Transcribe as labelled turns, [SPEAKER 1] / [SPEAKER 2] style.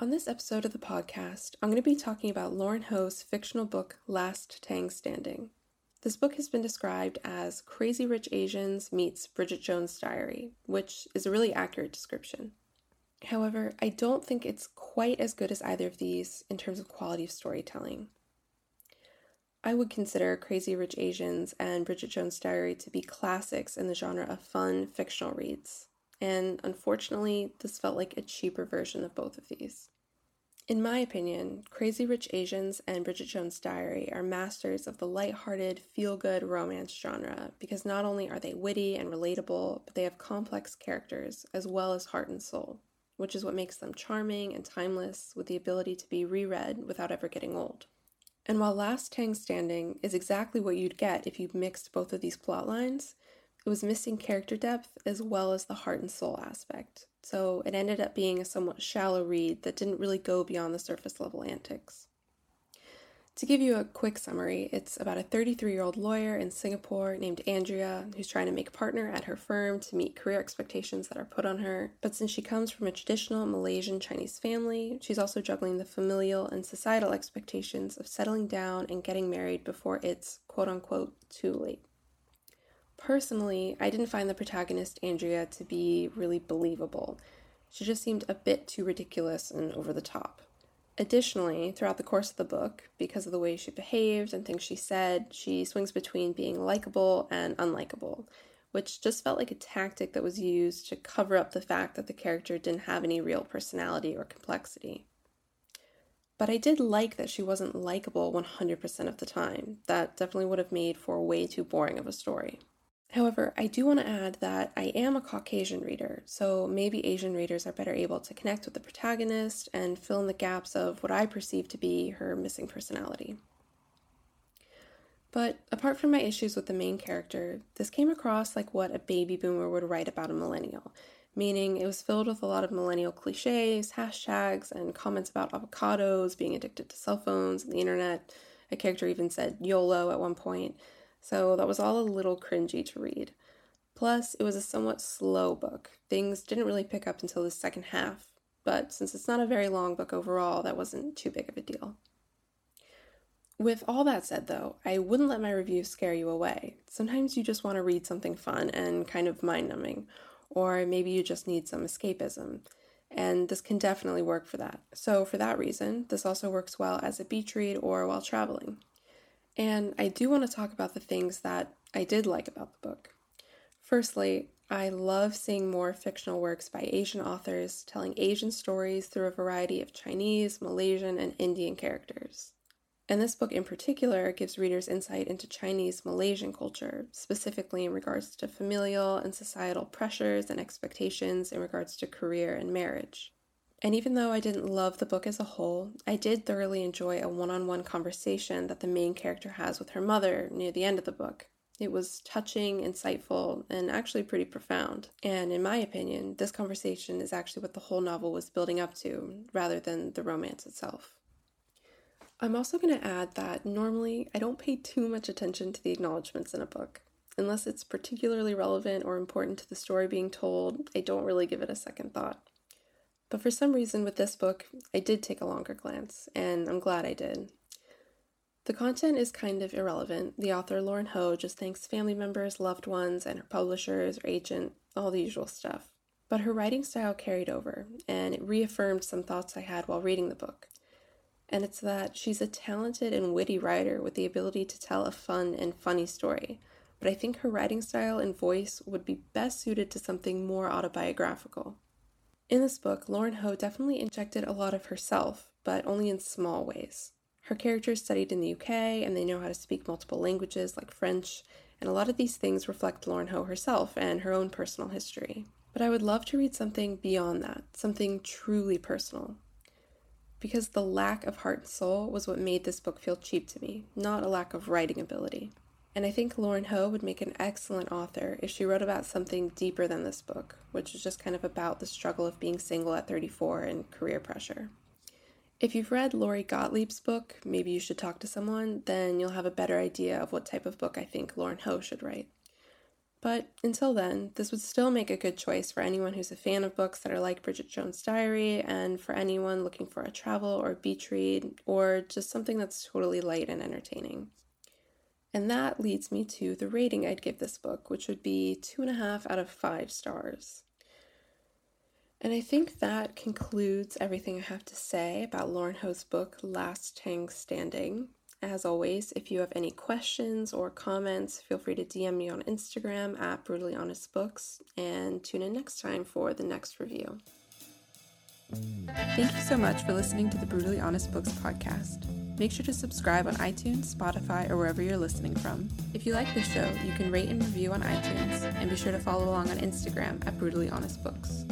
[SPEAKER 1] On this episode of the podcast, I'm going to be talking about Lauren Ho's fictional book, Last Tang Standing. This book has been described as Crazy Rich Asians meets Bridget Jones' Diary, which is a really accurate description. However, I don't think it's quite as good as either of these in terms of quality of storytelling. I would consider Crazy Rich Asians and Bridget Jones' Diary to be classics in the genre of fun fictional reads, and unfortunately, this felt like a cheaper version of both of these. In my opinion, Crazy Rich Asians and Bridget Jones' Diary are masters of the light-hearted, feel-good romance genre because not only are they witty and relatable, but they have complex characters as well as heart and soul, which is what makes them charming and timeless with the ability to be reread without ever getting old. And while Last Tang Standing is exactly what you'd get if you mixed both of these plot lines, it was missing character depth as well as the heart and soul aspect so it ended up being a somewhat shallow read that didn't really go beyond the surface level antics. To give you a quick summary, it's about a 33 year old lawyer in Singapore named Andrea who's trying to make partner at her firm to meet career expectations that are put on her. But since she comes from a traditional Malaysian Chinese family, she's also juggling the familial and societal expectations of settling down and getting married before it's quote unquote too late. Personally, I didn't find the protagonist, Andrea, to be really believable. She just seemed a bit too ridiculous and over the top. Additionally, throughout the course of the book, because of the way she behaved and things she said, she swings between being likable and unlikable, which just felt like a tactic that was used to cover up the fact that the character didn't have any real personality or complexity. But I did like that she wasn't likable 100% of the time. That definitely would have made for way too boring of a story. However, I do want to add that I am a Caucasian reader, so maybe Asian readers are better able to connect with the protagonist and fill in the gaps of what I perceive to be her missing personality. But apart from my issues with the main character, this came across like what a baby boomer would write about a millennial, meaning it was filled with a lot of millennial cliches, hashtags, and comments about avocados, being addicted to cell phones and the internet. A character even said YOLO at one point so that was all a little cringy to read. Plus, it was a somewhat slow book. Things didn't really pick up until the second half, but since it's not a very long book overall, that wasn't too big of a deal. With all that said, though, I wouldn't let my review scare you away. Sometimes you just want to read something fun and kind of mind numbing, or maybe you just need some escapism, and this can definitely work for that. So, for that reason, this also works well as a beach read or while traveling. And I do want to talk about the things that I did like about the book. Firstly, I love seeing more fictional works by Asian authors telling Asian stories through a variety of Chinese, Malaysian, and Indian characters. And this book in particular gives readers insight into Chinese Malaysian culture, specifically in regards to familial and societal pressures and expectations in regards to career and marriage. And even though I didn't love the book as a whole, I did thoroughly enjoy a one on one conversation that the main character has with her mother near the end of the book. It was touching, insightful, and actually pretty profound. And in my opinion, this conversation is actually what the whole novel was building up to, rather than the romance itself. I'm also going to add that normally I don't pay too much attention to the acknowledgments in a book. Unless it's particularly relevant or important to the story being told, I don't really give it a second thought. But for some reason, with this book, I did take a longer glance, and I'm glad I did. The content is kind of irrelevant. The author, Lauren Ho, just thanks family members, loved ones, and her publishers or agent, all the usual stuff. But her writing style carried over, and it reaffirmed some thoughts I had while reading the book. And it's that she's a talented and witty writer with the ability to tell a fun and funny story. But I think her writing style and voice would be best suited to something more autobiographical. In this book, Lauren Ho definitely injected a lot of herself, but only in small ways. Her characters studied in the UK and they know how to speak multiple languages like French, and a lot of these things reflect Lauren Ho herself and her own personal history. But I would love to read something beyond that, something truly personal. because the lack of heart and soul was what made this book feel cheap to me, not a lack of writing ability. And I think Lauren Ho would make an excellent author if she wrote about something deeper than this book, which is just kind of about the struggle of being single at 34 and career pressure. If you've read Lori Gottlieb's book, Maybe You Should Talk to Someone, then you'll have a better idea of what type of book I think Lauren Ho should write. But until then, this would still make a good choice for anyone who's a fan of books that are like Bridget Jones' Diary, and for anyone looking for a travel or beach read, or just something that's totally light and entertaining. And that leads me to the rating I'd give this book, which would be two and a half out of five stars. And I think that concludes everything I have to say about Lauren Ho's book, Last Tang Standing. As always, if you have any questions or comments, feel free to DM me on Instagram at Brutally Honest Books and tune in next time for the next review. Thank you so much for listening to the Brutally Honest Books podcast. Make sure to subscribe on iTunes, Spotify, or wherever you're listening from. If you like the show, you can rate and review on iTunes, and be sure to follow along on Instagram at Brutally Honest Books.